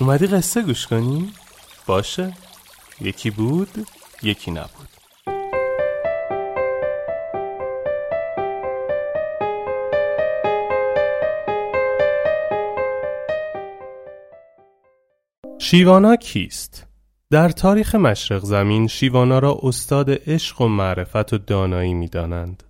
اومدی قصه گوش کنی؟ باشه یکی بود یکی نبود شیوانا کیست؟ در تاریخ مشرق زمین شیوانا را استاد عشق و معرفت و دانایی می دانند.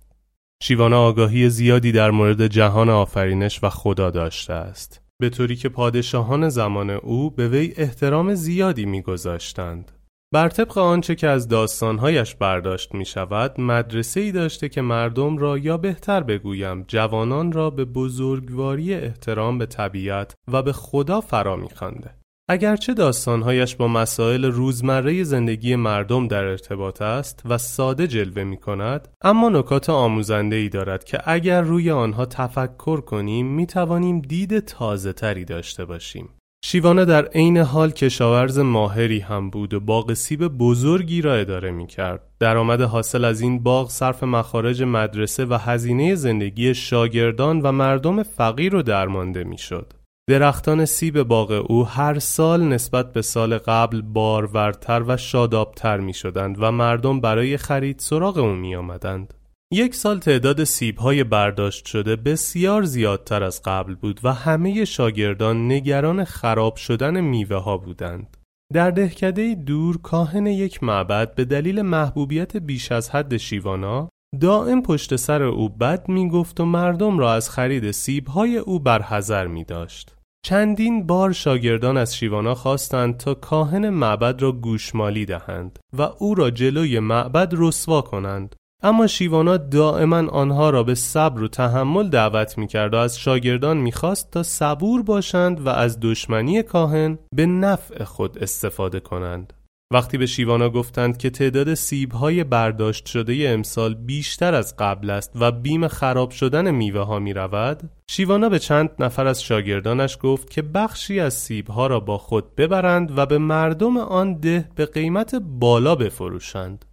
شیوانا آگاهی زیادی در مورد جهان آفرینش و خدا داشته است. به طوری که پادشاهان زمان او به وی احترام زیادی میگذاشتند. بر طبق آنچه که از داستانهایش برداشت می شود مدرسه ای داشته که مردم را یا بهتر بگویم جوانان را به بزرگواری احترام به طبیعت و به خدا فرا می خنده. اگرچه داستانهایش با مسائل روزمره زندگی مردم در ارتباط است و ساده جلوه می کند اما نکات آموزنده ای دارد که اگر روی آنها تفکر کنیم می توانیم دید تازه تری داشته باشیم شیوانا در عین حال کشاورز ماهری هم بود و باغ سیب بزرگی را اداره می کرد. درآمد حاصل از این باغ صرف مخارج مدرسه و هزینه زندگی شاگردان و مردم فقیر و درمانده می شد. درختان سیب باغ او هر سال نسبت به سال قبل بارورتر و شادابتر می شدند و مردم برای خرید سراغ او می آمدند. یک سال تعداد سیب های برداشت شده بسیار زیادتر از قبل بود و همه شاگردان نگران خراب شدن میوه ها بودند. در دهکده دور کاهن یک معبد به دلیل محبوبیت بیش از حد شیوانا دائم پشت سر او بد می گفت و مردم را از خرید سیب های او برحذر می داشت. چندین بار شاگردان از شیوانا خواستند تا کاهن معبد را گوشمالی دهند و او را جلوی معبد رسوا کنند. اما شیوانا دائما آنها را به صبر و تحمل دعوت می کرد و از شاگردان می خواست تا صبور باشند و از دشمنی کاهن به نفع خود استفاده کنند. وقتی به شیوانا گفتند که تعداد سیبهای برداشت شده امسال بیشتر از قبل است و بیم خراب شدن میوه ها می رود شیوانا به چند نفر از شاگردانش گفت که بخشی از سیبها را با خود ببرند و به مردم آن ده به قیمت بالا بفروشند.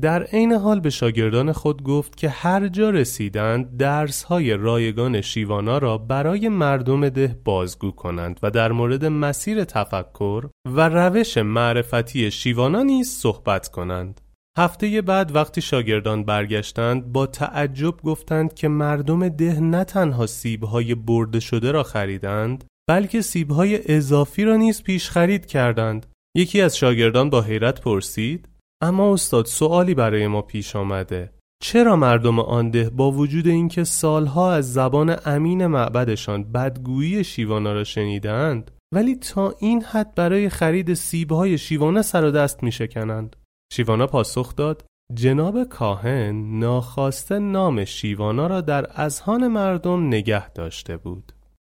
در عین حال به شاگردان خود گفت که هر جا رسیدند درس های رایگان شیوانا را برای مردم ده بازگو کنند و در مورد مسیر تفکر و روش معرفتی شیوانا نیز صحبت کنند. هفته بعد وقتی شاگردان برگشتند با تعجب گفتند که مردم ده نه تنها سیبهای برده شده را خریدند بلکه سیبهای اضافی را نیز پیش خرید کردند. یکی از شاگردان با حیرت پرسید اما استاد سوالی برای ما پیش آمده. چرا مردم آن ده با وجود اینکه سالها از زبان امین معبدشان بدگویی شیوانا را شنیدند ولی تا این حد برای خرید سیبهای شیوانا سر و دست می شکنند شیوانا پاسخ داد جناب کاهن ناخواسته نام شیوانا را در اذهان مردم نگه داشته بود.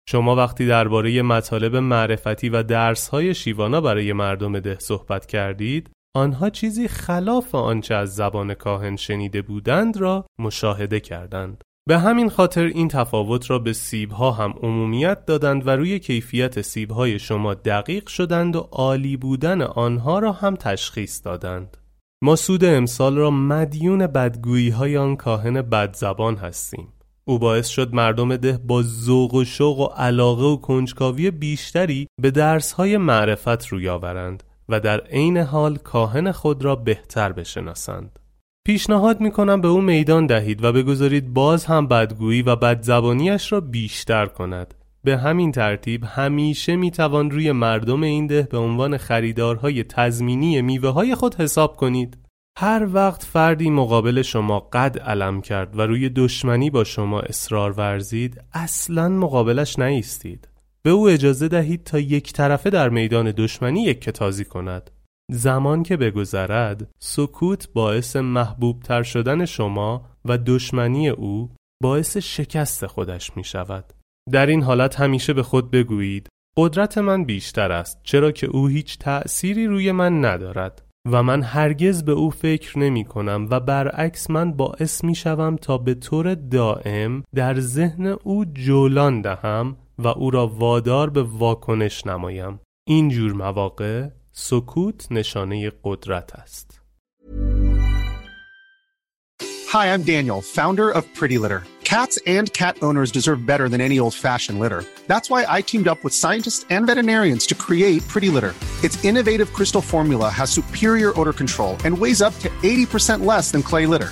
شما وقتی درباره مطالب معرفتی و درسهای شیوانا برای مردم ده صحبت کردید آنها چیزی خلاف آنچه از زبان کاهن شنیده بودند را مشاهده کردند. به همین خاطر این تفاوت را به سیبها هم عمومیت دادند و روی کیفیت سیبهای شما دقیق شدند و عالی بودن آنها را هم تشخیص دادند. ما سود امسال را مدیون بدگویی های آن کاهن بدزبان هستیم. او باعث شد مردم ده با ذوق و شوق و علاقه و کنجکاوی بیشتری به درسهای معرفت روی آورند. و در عین حال کاهن خود را بهتر بشناسند. پیشنهاد می کنم به او میدان دهید و بگذارید باز هم بدگویی و بدزبانیش را بیشتر کند. به همین ترتیب همیشه می توان روی مردم این ده به عنوان خریدارهای تضمینی میوه های خود حساب کنید. هر وقت فردی مقابل شما قد علم کرد و روی دشمنی با شما اصرار ورزید اصلا مقابلش نیستید به او اجازه دهید تا یک طرفه در میدان دشمنی یک کتازی کند. زمان که بگذرد سکوت باعث محبوب تر شدن شما و دشمنی او باعث شکست خودش می شود در این حالت همیشه به خود بگویید قدرت من بیشتر است چرا که او هیچ تأثیری روی من ندارد و من هرگز به او فکر نمی کنم و برعکس من باعث می شوم تا به طور دائم در ذهن او جولان دهم و او را وادار به واکنش نمایم این جور مواقع سکوت نشانه قدرت است Hi, I'm Daniel, founder of Pretty Litter. Cats and cat owners deserve better than any old-fashioned litter. That's why I teamed up with scientists and veterinarians to create Pretty Litter. Its innovative crystal formula has superior odor control and weighs up to 80% less than clay litter.